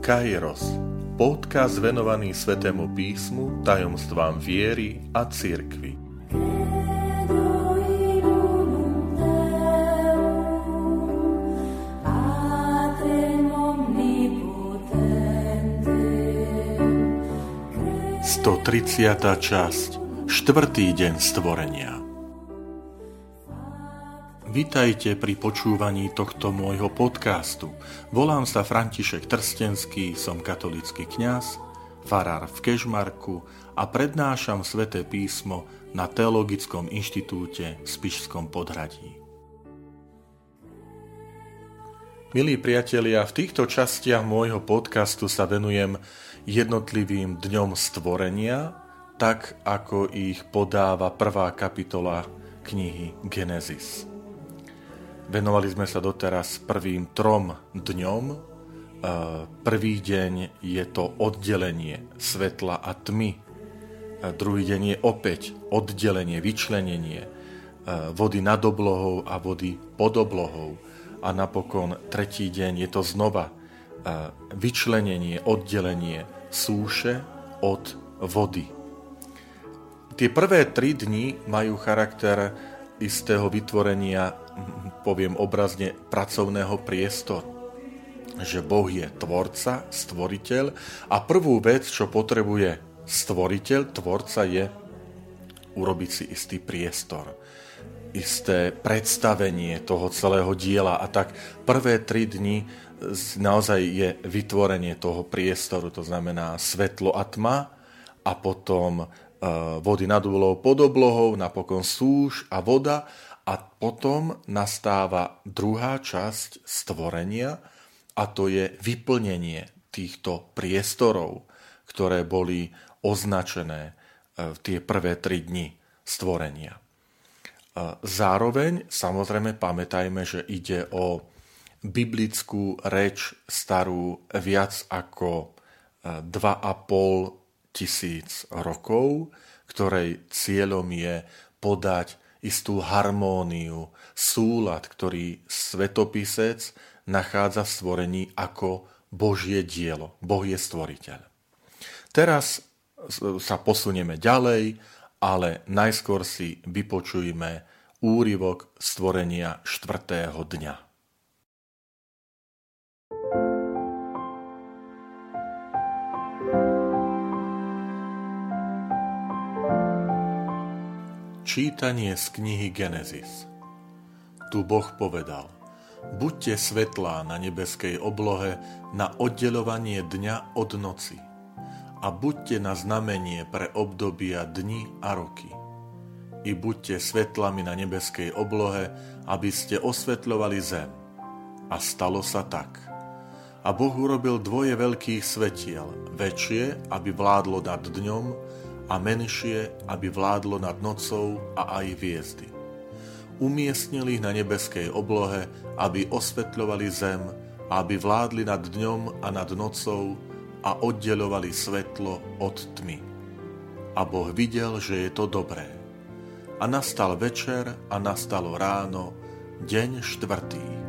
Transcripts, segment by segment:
Kairos, podcast venovaný Svetému písmu, tajomstvám viery a cirkvi. Sto triciata časť, štvrtý deň stvorenia. Vitajte pri počúvaní tohto môjho podcastu. Volám sa František Trstenský, som katolický kňaz, farár v Kežmarku a prednášam sväté písmo na Teologickom inštitúte v Spišskom podhradí. Milí priatelia, v týchto častiach môjho podcastu sa venujem jednotlivým dňom stvorenia, tak ako ich podáva prvá kapitola knihy Genesis. Venovali sme sa doteraz prvým trom dňom. E, prvý deň je to oddelenie svetla a tmy. E, druhý deň je opäť oddelenie, vyčlenenie e, vody nad oblohou a vody pod oblohou. A napokon tretí deň je to znova vyčlenenie, oddelenie súše od vody. Tie prvé tri dni majú charakter istého vytvorenia, poviem obrazne, pracovného priestoru. Že Boh je tvorca, stvoriteľ a prvú vec, čo potrebuje stvoriteľ, tvorca je urobiť si istý priestor, isté predstavenie toho celého diela a tak prvé tri dni naozaj je vytvorenie toho priestoru, to znamená svetlo a tma a potom Eh, vody nad úlohou pod oblohou, napokon súž a voda a potom nastáva druhá časť stvorenia a to je vyplnenie týchto priestorov, ktoré boli označené v eh, tie prvé tri dni stvorenia. Eh, zároveň samozrejme pamätajme, že ide o biblickú reč starú viac ako 2,5 tisíc rokov, ktorej cieľom je podať istú harmóniu, súlad, ktorý svetopisec nachádza v stvorení ako Božie dielo. Boh je stvoriteľ. Teraz sa posunieme ďalej, ale najskôr si vypočujme úryvok stvorenia štvrtého dňa. Čítanie z knihy Genesis Tu Boh povedal Buďte svetlá na nebeskej oblohe na oddelovanie dňa od noci a buďte na znamenie pre obdobia dni a roky. I buďte svetlami na nebeskej oblohe, aby ste osvetľovali zem. A stalo sa tak. A Boh urobil dvoje veľkých svetiel, väčšie, aby vládlo nad dňom, a menšie, aby vládlo nad nocou a aj hviezdy. Umiestnili ich na nebeskej oblohe, aby osvetľovali zem, aby vládli nad dňom a nad nocou a oddelovali svetlo od tmy. A Boh videl, že je to dobré. A nastal večer a nastalo ráno, deň štvrtý.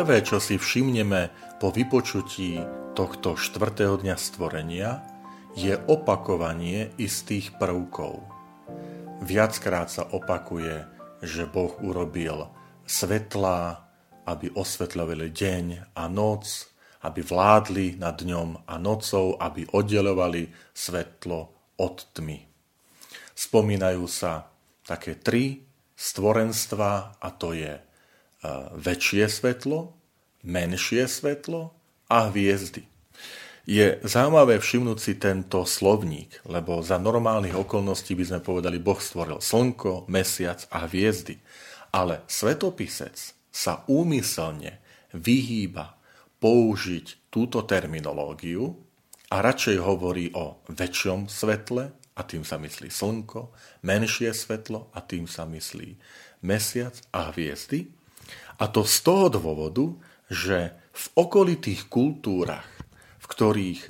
Prvé, čo si všimneme po vypočutí tohto štvrtého dňa stvorenia, je opakovanie istých prvkov. Viackrát sa opakuje, že Boh urobil svetlá, aby osvetľovali deň a noc, aby vládli nad dňom a nocou, aby oddelovali svetlo od tmy. Spomínajú sa také tri stvorenstva a to je väčšie svetlo, menšie svetlo a hviezdy. Je zaujímavé všimnúť si tento slovník, lebo za normálnych okolností by sme povedali, Boh stvoril slnko, mesiac a hviezdy. Ale svetopisec sa úmyselne vyhýba použiť túto terminológiu a radšej hovorí o väčšom svetle, a tým sa myslí slnko, menšie svetlo, a tým sa myslí mesiac a hviezdy, a to z toho dôvodu, že v okolitých kultúrach, v ktorých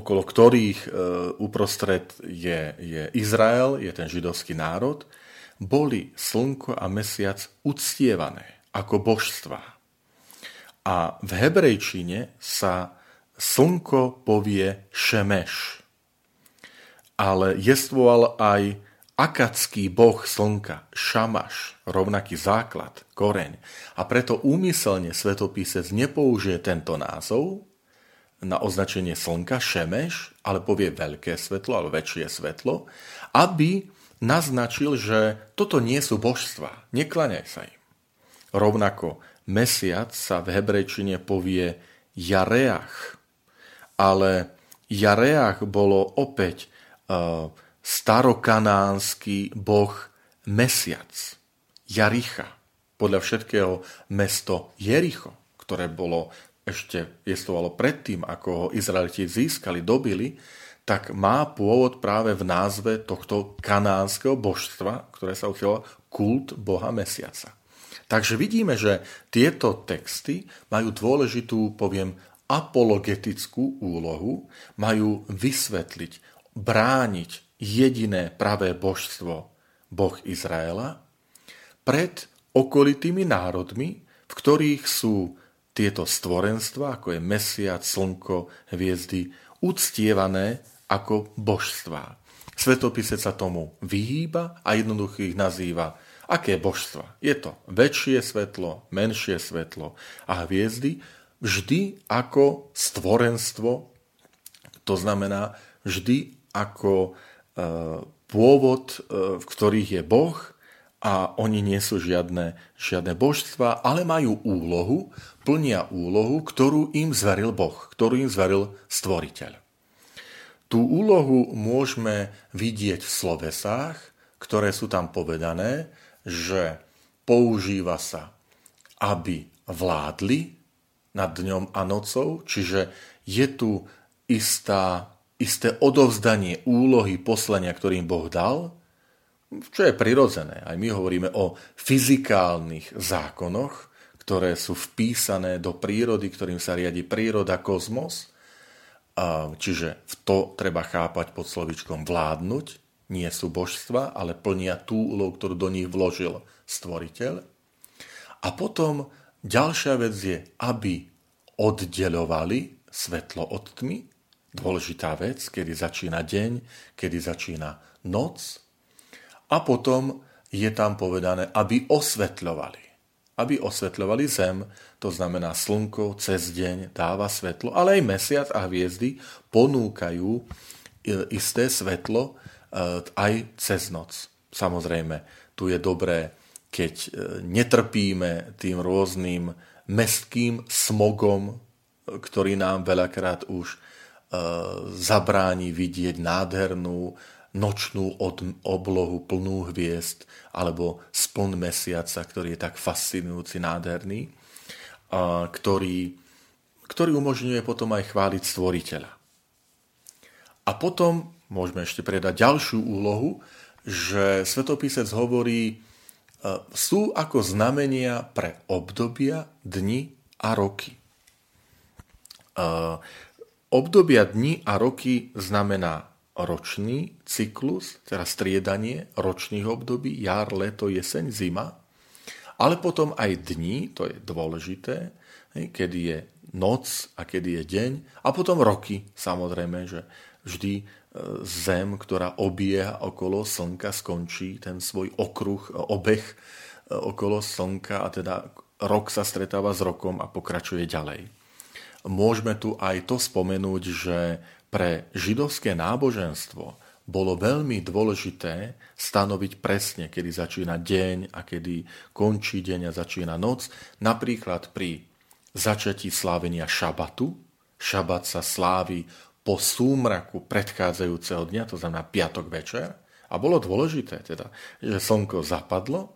okolo ktorých uprostred je, je Izrael, je ten židovský národ, boli slnko a mesiac uctievané ako božstva. A v hebrejčine sa slnko povie šemeš. Ale jestvoval aj akacký boh slnka, šamaš, rovnaký základ, koreň. A preto úmyselne svetopisec nepoužije tento názov na označenie slnka, šemeš, ale povie veľké svetlo, alebo väčšie svetlo, aby naznačil, že toto nie sú božstva, neklaňaj sa im. Rovnako mesiac sa v hebrejčine povie jareach, ale jareach bolo opäť uh, starokanánsky boh Mesiac, Jaricha, podľa všetkého mesto Jericho, ktoré bolo ešte jestvovalo predtým, ako ho Izraeliti získali, dobili, tak má pôvod práve v názve tohto kanánskeho božstva, ktoré sa uchylo kult Boha Mesiaca. Takže vidíme, že tieto texty majú dôležitú, poviem, apologetickú úlohu, majú vysvetliť, brániť jediné pravé božstvo, Boh Izraela, pred okolitými národmi, v ktorých sú tieto stvorenstva, ako je mesiac, slnko, hviezdy, uctievané ako božstvá. Svetopisec sa tomu vyhýba a jednoducho ich nazýva aké božstva. Je to väčšie svetlo, menšie svetlo a hviezdy vždy ako stvorenstvo, to znamená vždy ako pôvod, e, v ktorých je Boh a oni nie sú žiadne, žiadne božstva, ale majú úlohu, plnia úlohu, ktorú im zveril Boh, ktorú im zveril stvoriteľ. Tú úlohu môžeme vidieť v slovesách, ktoré sú tam povedané, že používa sa, aby vládli nad dňom a nocou, čiže je tu istá isté odovzdanie úlohy poslania, ktorým Boh dal, čo je prirodzené. Aj my hovoríme o fyzikálnych zákonoch, ktoré sú vpísané do prírody, ktorým sa riadi príroda, kozmos. Čiže to treba chápať pod slovičkom vládnuť. Nie sú božstva, ale plnia tú úlohu, ktorú do nich vložil stvoriteľ. A potom ďalšia vec je, aby oddelovali svetlo od tmy, dôležitá vec, kedy začína deň, kedy začína noc. A potom je tam povedané, aby osvetľovali. Aby osvetľovali zem, to znamená slnko cez deň dáva svetlo, ale aj mesiac a hviezdy ponúkajú e, isté svetlo e, aj cez noc. Samozrejme, tu je dobré, keď e, netrpíme tým rôznym mestským smogom, ktorý nám veľakrát už zabráni vidieť nádhernú nočnú oblohu plnú hviezd alebo spln mesiaca, ktorý je tak fascinujúci, nádherný, ktorý, ktorý umožňuje potom aj chváliť stvoriteľa. A potom môžeme ešte predať ďalšiu úlohu, že svetopisec hovorí, e, sú ako znamenia pre obdobia, dni a roky. Obdobia dni a roky znamená ročný cyklus, teda striedanie ročných období, jar, leto, jeseň, zima, ale potom aj dni, to je dôležité, kedy je noc a kedy je deň, a potom roky, samozrejme, že vždy e, Zem, ktorá obieha okolo Slnka, skončí ten svoj okruh, e, obeh e, okolo Slnka a teda rok sa stretáva s rokom a pokračuje ďalej. Môžeme tu aj to spomenúť, že pre židovské náboženstvo bolo veľmi dôležité stanoviť presne, kedy začína deň a kedy končí deň a začína noc. Napríklad pri začatí slávenia šabatu. Šabat sa slávi po súmraku predchádzajúceho dňa, to znamená piatok večer. A bolo dôležité teda, že slnko zapadlo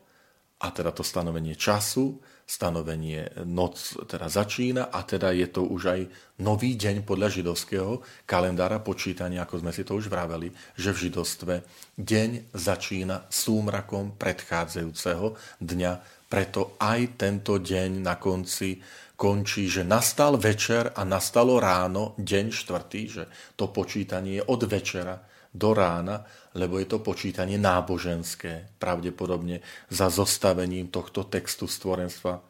a teda to stanovenie času stanovenie noc teda začína a teda je to už aj nový deň podľa židovského kalendára počítania, ako sme si to už vraveli, že v židovstve deň začína súmrakom predchádzajúceho dňa. Preto aj tento deň na konci končí, že nastal večer a nastalo ráno, deň štvrtý, že to počítanie je od večera do rána, lebo je to počítanie náboženské, pravdepodobne za zostavením tohto textu stvorenstva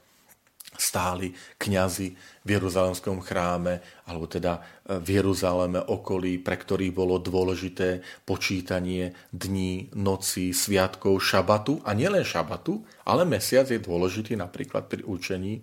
stáli kňazi v Jeruzalemskom chráme, alebo teda e, v Jeruzaleme okolí, pre ktorých bolo dôležité počítanie dní, noci, sviatkov, šabatu. A nielen šabatu, ale mesiac je dôležitý napríklad pri učení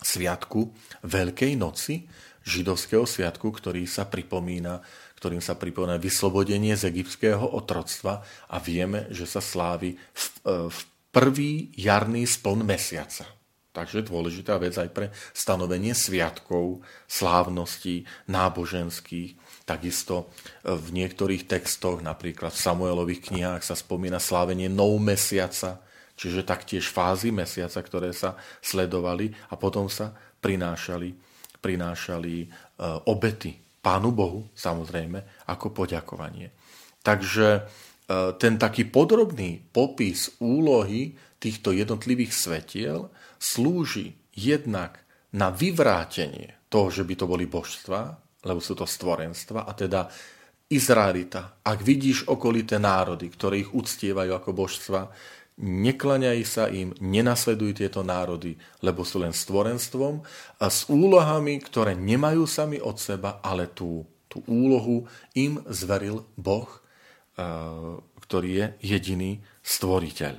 sviatku Veľkej noci, židovského sviatku, ktorý sa pripomína, ktorým sa pripomína vyslobodenie z egyptského otroctva a vieme, že sa slávi v, e, v prvý jarný spln mesiaca. Takže dôležitá vec aj pre stanovenie sviatkov, slávností náboženských. Takisto e, v niektorých textoch, napríklad v Samuelových knihách sa spomína slávenie nov mesiaca, čiže taktiež fázy mesiaca, ktoré sa sledovali a potom sa prinášali, prinášali e, obety Pánu Bohu, samozrejme, ako poďakovanie. Takže e, ten taký podrobný popis úlohy týchto jednotlivých svetiel slúži jednak na vyvrátenie toho, že by to boli božstva, lebo sú to stvorenstva, a teda Izraelita, ak vidíš okolité národy, ktoré ich uctievajú ako božstva, neklaňaj sa im, nenasleduj tieto národy, lebo sú len stvorenstvom a s úlohami, ktoré nemajú sami od seba, ale tú, tú úlohu im zveril Boh, ktorý je jediný stvoriteľ.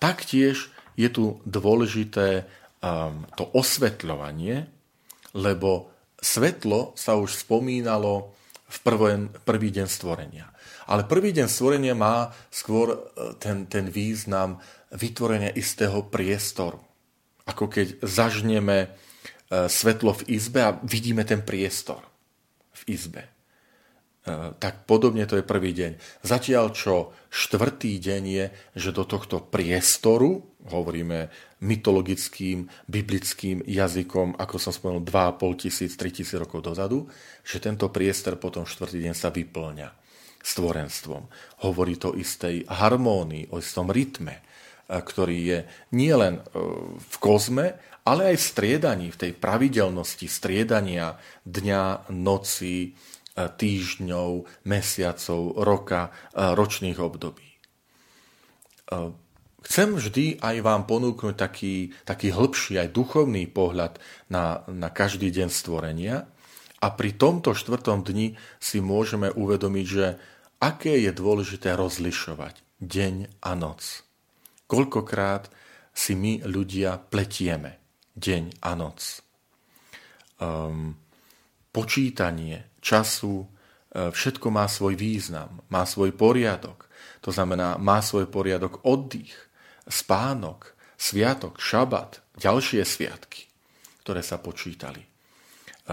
Taktiež je tu dôležité um, to osvetľovanie, lebo svetlo sa už spomínalo v prvý deň stvorenia. Ale prvý deň stvorenia má skôr uh, ten, ten význam vytvorenia istého priestoru. Ako keď zažneme uh, svetlo v izbe a vidíme ten priestor v izbe. Uh, tak podobne to je prvý deň. Zatiaľ, čo štvrtý deň je, že do tohto priestoru hovoríme mytologickým, biblickým jazykom, ako som spomenul, 2,5 tisíc, 3 tisíc rokov dozadu, že tento priestor potom štvrtý deň sa vyplňa stvorenstvom. Hovorí to istej harmónii, o istom rytme, e, ktorý je nielen e, v kozme, ale aj v striedaní, v tej pravidelnosti striedania dňa, noci, e, týždňov, mesiacov, roka, ročných období Chcem vždy aj vám ponúknuť taký, taký hĺbší, aj duchovný pohľad na, na každý deň stvorenia. A pri tomto štvrtom dni si môžeme uvedomiť, že aké je dôležité rozlišovať deň a noc. Koľkokrát si my ľudia pletieme deň a noc. Um, počítanie času, e, všetko má svoj význam, má svoj poriadok. To znamená, má svoj poriadok oddych, spánok, sviatok, šabat, ďalšie sviatky, ktoré sa počítali.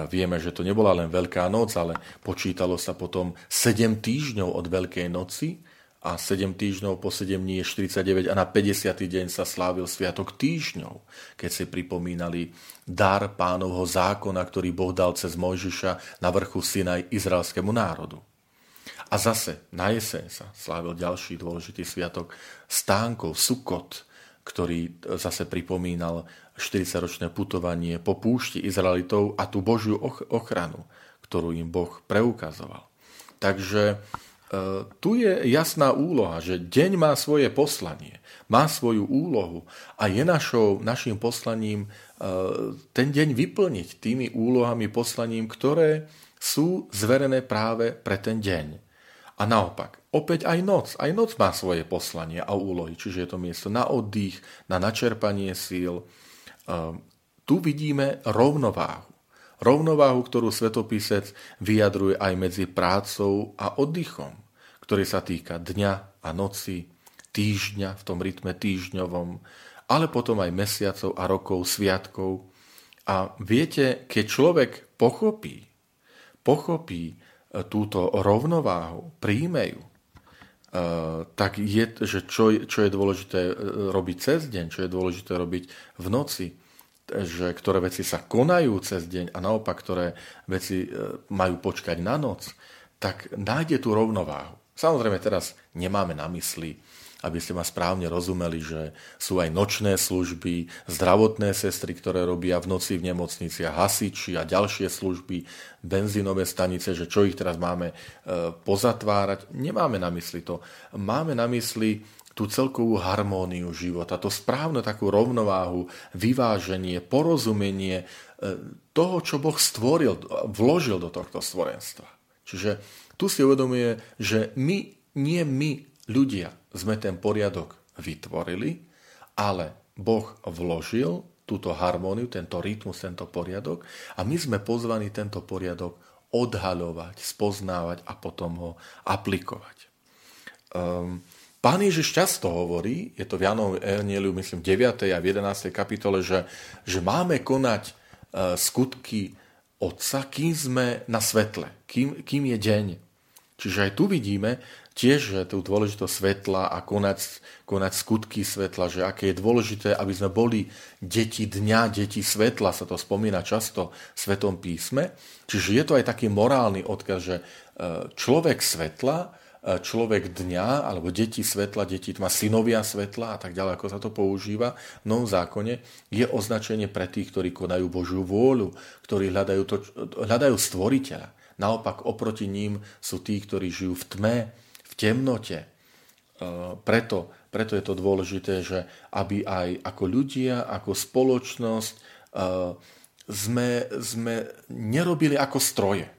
Vieme, že to nebola len Veľká noc, ale počítalo sa potom 7 týždňov od Veľkej noci a 7 týždňov po 7 dní je 49 a na 50. deň sa slávil Sviatok týždňov, keď si pripomínali dar pánovho zákona, ktorý Boh dal cez Mojžiša na vrchu Sinaj izraelskému národu. A zase na jeseň sa slávil ďalší dôležitý sviatok stánkov, Sukot, ktorý zase pripomínal 40-ročné putovanie po púšti Izraelitov a tú Božiu ochranu, ktorú im Boh preukazoval. Takže e, tu je jasná úloha, že deň má svoje poslanie, má svoju úlohu a je našou, našim poslaním e, ten deň vyplniť tými úlohami, poslaním, ktoré sú zverené práve pre ten deň. A naopak, opäť aj noc. Aj noc má svoje poslanie a úlohy, čiže je to miesto na oddych, na načerpanie síl. Ehm, tu vidíme rovnováhu. Rovnováhu, ktorú svetopisec vyjadruje aj medzi prácou a oddychom, ktorý sa týka dňa a noci, týždňa v tom rytme týždňovom, ale potom aj mesiacov a rokov, sviatkov. A viete, keď človek pochopí, pochopí túto rovnováhu príjmejú, e, tak je, že čo, čo je dôležité e, robiť cez deň, čo je dôležité robiť v noci, že ktoré veci sa konajú cez deň a naopak, ktoré veci e, majú počkať na noc, tak nájde tú rovnováhu. Samozrejme teraz nemáme na mysli aby ste ma správne rozumeli, že sú aj nočné služby, zdravotné sestry, ktoré robia v noci v nemocniciach, hasiči a ďalšie služby, benzínové stanice, že čo ich teraz máme e, pozatvárať. Nemáme na mysli to. Máme na mysli tú celkovú harmóniu života, to správne takú rovnováhu, vyváženie, porozumenie e, toho, čo Boh stvoril, vložil do tohto stvorenstva. Čiže tu si uvedomuje, že my, nie my, ľudia, sme ten poriadok vytvorili, ale Boh vložil túto harmóniu, tento rytmus, tento poriadok a my sme pozvaní tento poriadok odhaľovať, spoznávať a potom ho aplikovať. Um, Pán Ježiš často hovorí, je to v Janovom Evangeliu, myslím, 9. a 11. kapitole, že, že máme konať uh, skutky Otca, kým sme na svetle, kým, kým je deň. Čiže aj tu vidíme tiež tú dôležitosť svetla a konať, konať skutky svetla, že aké je dôležité, aby sme boli deti dňa, deti svetla, sa to spomína často v Svetom písme. Čiže je to aj taký morálny odkaz, že uh, človek svetla E, človek dňa, alebo deti svetla, deti tma, synovia svetla a tak ďalej, ako sa to používa v novom zákone, je označenie pre tých, ktorí konajú Božiu vôľu, ktorí hľadajú, to, hľadajú stvoriteľa. Naopak oproti ním sú tí, ktorí žijú v tme, temnote. E, preto, preto je to dôležité, že aby aj ako ľudia, ako spoločnosť e, sme, sme nerobili ako stroje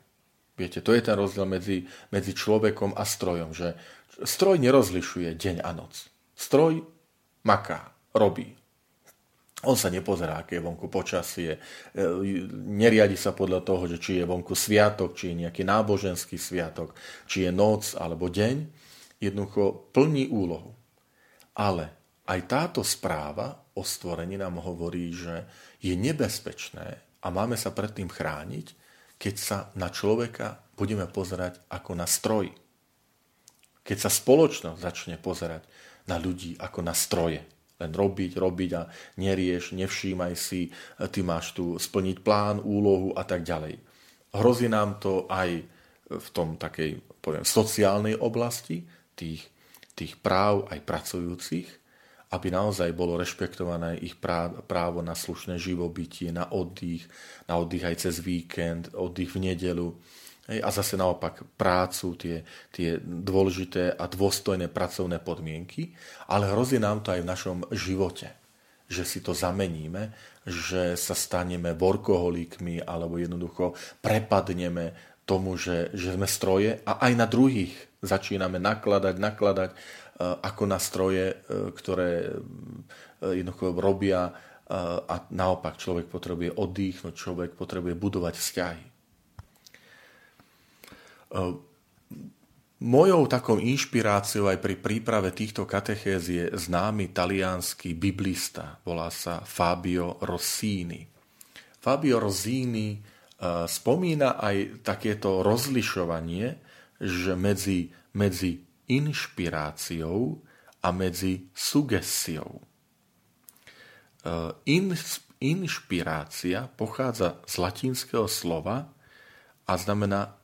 Viete, to je ten rozdiel medzi, medzi človekom a strojom, že stroj nerozlišuje deň a noc. Stroj maká, robí. On sa nepozerá, aké je vonku počasie, e, neriadi sa podľa toho, že či je vonku sviatok, či je nejaký náboženský sviatok, či je noc alebo deň. Jednoducho plní úlohu. Ale aj táto správa o stvorení nám hovorí, že je nebezpečné a máme sa pred tým chrániť, keď sa na človeka budeme pozerať ako na stroj. Keď sa spoločnosť začne pozerať na ľudí ako na stroje. Len robiť, robiť a nerieš, nevšímaj si, ty máš tu splniť plán, úlohu a tak ďalej. Hrozí nám to aj v tom takej, poviem, sociálnej oblasti, tých, tých práv aj pracujúcich, aby naozaj bolo rešpektované ich právo na slušné živobytie, na oddych, na oddych aj cez víkend, oddych v nedelu. A zase naopak prácu, tie, tie dôležité a dôstojné pracovné podmienky, ale hrozí nám to aj v našom živote, že si to zameníme, že sa staneme workoholikmi alebo jednoducho prepadneme tomu, že, že sme stroje a aj na druhých začíname nakladať, nakladať Eh, ako na stroje, eh, ktoré eh, jednoducho robia a naopak človek potrebuje oddychnúť, človek potrebuje budovať vzťahy. Mojou takou inšpiráciou aj pri príprave týchto katechéz je známy talianský biblista, volá sa Fabio Rossini. Fabio Rossini spomína aj takéto rozlišovanie, že medzi, medzi inšpiráciou a medzi sugestiou. E, in, inšpirácia pochádza z latinského slova a znamená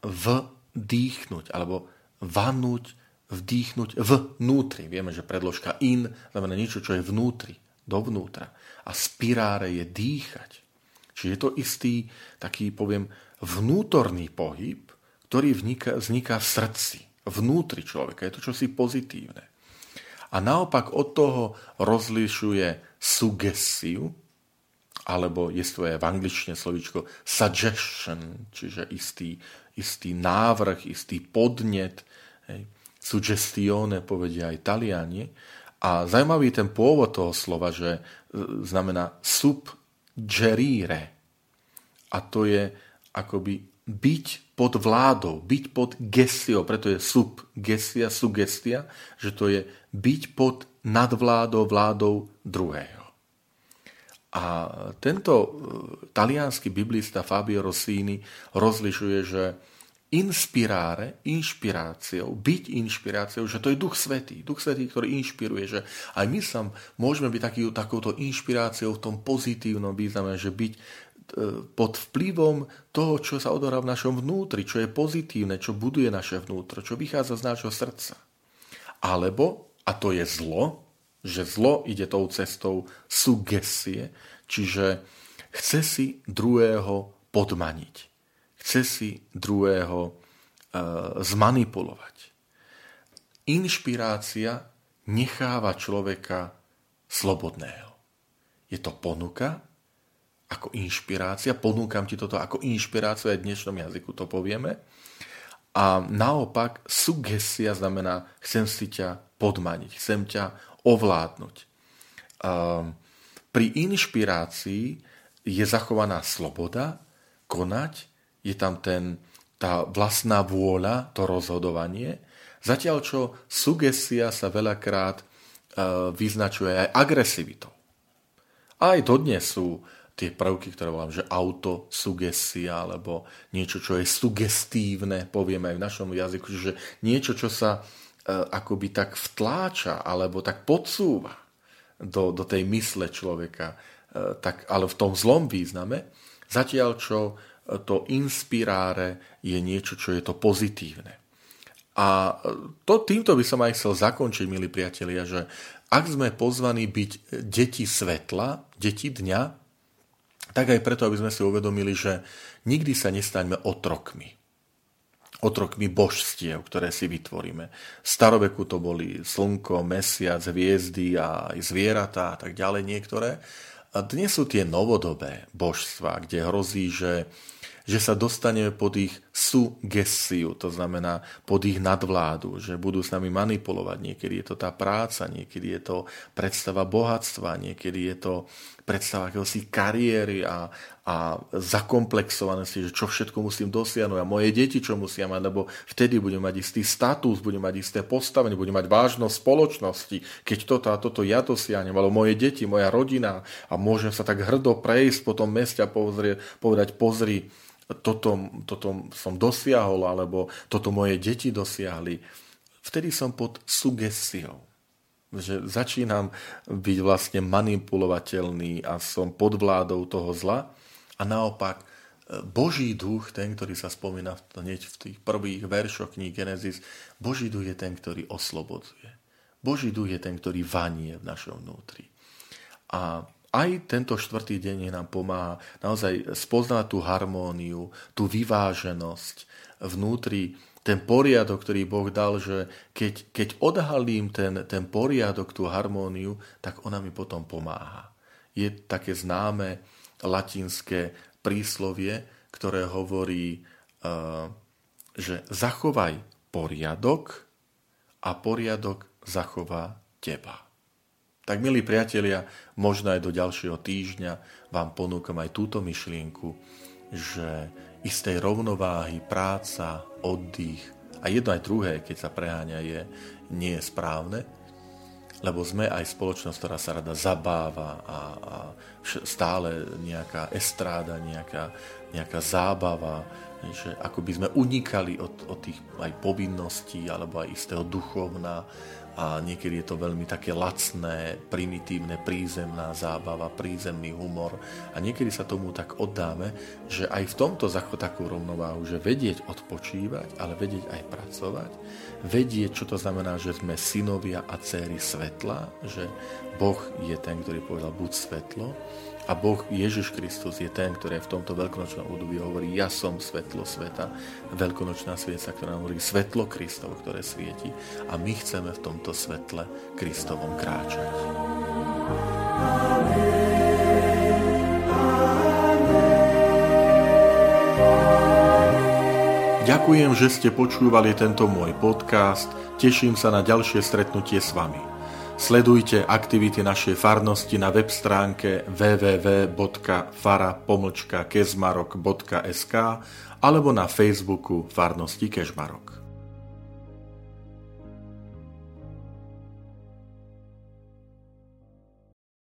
vdýchnuť alebo vanúť, vdýchnuť vnútri. Vieme, že predložka in znamená niečo, čo je vnútri, dovnútra. A spiráre je dýchať. Čiže je to istý taký, poviem, vnútorný pohyb, ktorý vzniká, vzniká v srdci vnútri človeka. Je to čosi pozitívne. A naopak od toho rozlišuje sugesiu, alebo je to aj v angličtine slovičko suggestion, čiže istý, istý návrh, istý podnet, hej, suggestione povedia aj Taliani. A zaujímavý ten pôvod toho slova, že e, znamená subgerire. A to je akoby byť pod vládou, byť pod gestiou, preto je subgestia, sugestia, že to je byť pod nadvládou, vládou druhého. A tento e, talianský biblista Fabio Rossini rozlišuje, že inspiráre, inšpiráciou, byť inšpiráciou, že to je Duch Svetý. Duch Svetý, ktorý inšpiruje, že aj my sa môžeme byť taký, takouto inšpiráciou v tom pozitívnom význame, že byť pod vplyvom toho, čo sa odohrá v našom vnútri, čo je pozitívne, čo buduje naše vnútro, čo vychádza z nášho srdca. Alebo a to je zlo, že zlo ide tou cestou sugesie, čiže chce si druhého podmaniť. Chce si druhého e, zmanipulovať. Inšpirácia necháva človeka slobodného. Je to ponuka ako inšpirácia. Ponúkam ti toto ako inšpiráciu, aj v dnešnom jazyku to povieme. A naopak sugesia znamená, chcem si ťa podmaniť, chcem ťa ovládnuť. Pri inšpirácii je zachovaná sloboda konať, je tam ten, tá vlastná vôľa, to rozhodovanie, zatiaľ čo sugesia sa veľakrát vyznačuje aj agresivitou. Aj dodnes sú tie prvky, ktoré volám, že autosugesia, alebo niečo, čo je sugestívne, povieme aj v našom jazyku, že niečo, čo sa e, akoby tak vtláča, alebo tak podsúva do, do tej mysle človeka, e, tak, ale v tom zlom význame, zatiaľ čo e, to inspiráre je niečo, čo je to pozitívne. A e, to, týmto by som aj chcel zakončiť, milí priatelia, že ak sme pozvaní byť deti svetla, deti dňa, tak aj preto, aby sme si uvedomili, že nikdy sa nestaňme otrokmi. Otrokmi božstiev, ktoré si vytvoríme. V staroveku to boli slnko, mesiac, hviezdy a zvieratá a tak ďalej niektoré. A dnes sú tie novodobé božstva, kde hrozí, že že sa dostaneme pod ich sugesiu, to znamená pod ich nadvládu, že budú s nami manipulovať. Niekedy je to tá práca, niekedy je to predstava bohatstva, niekedy je to predstava akéhosi kariéry a, a zakomplexovanosti, že čo všetko musím dosiahnuť a moje deti čo musia mať, lebo vtedy budem mať istý status, budem mať isté postavenie, budem mať vážnosť spoločnosti, keď toto a toto ja dosiahnem, alebo moje deti, moja rodina a môžem sa tak hrdo prejsť po tom meste a pozrieť, povedať, pozri, toto, toto som dosiahol, alebo toto moje deti dosiahli, vtedy som pod sugestiou. Že začínam byť vlastne manipulovateľný a som pod vládou toho zla. A naopak, e, Boží duch, ten, ktorý sa spomína hneď v tých prvých veršoch kníh Genesis, Boží duch je ten, ktorý oslobodzuje. Boží duch je ten, ktorý vanie v našom vnútri. A aj tento štvrtý deň nám pomáha naozaj spoznať tú harmóniu, tú vyváženosť vnútri, ten poriadok, ktorý Boh dal, že keď, keď odhalím ten, ten poriadok, tú harmóniu, tak ona mi potom pomáha. Je také známe latinské príslovie, ktoré hovorí, uh, že zachovaj poriadok a poriadok zachová teba. Tak, milí priatelia, možno aj do ďalšieho týždňa vám ponúkam aj túto myšlienku, že istej rovnováhy, práca, oddych a jedno aj druhé, keď sa preháňa, je, nie je správne, lebo sme aj spoločnosť, ktorá sa rada zabáva a, a stále nejaká estráda, nejaká, nejaká zábava, že ako by sme unikali od, od tých aj povinností alebo aj istého duchovná a niekedy je to veľmi také lacné, primitívne, prízemná zábava, prízemný humor. A niekedy sa tomu tak oddáme, že aj v tomto zachod takú rovnováhu, že vedieť odpočívať, ale vedieť aj pracovať, vedieť, čo to znamená, že sme synovia a céry svetla, že Boh je ten, ktorý povedal buď svetlo. A Boh Ježiš Kristus je ten, ktorý v tomto veľkonočnom údobí hovorí, ja som svetlo sveta, veľkonočná svieca, ktorá hovorí svetlo Kristovo, ktoré svieti. A my chceme v tomto svetle Kristovom kráčať. Ďakujem, že ste počúvali tento môj podcast. Teším sa na ďalšie stretnutie s vami. Sledujte aktivity našej farnosti na web stránke www.fara.kezmarok.sk alebo na Facebooku Farnosti Kežmarok.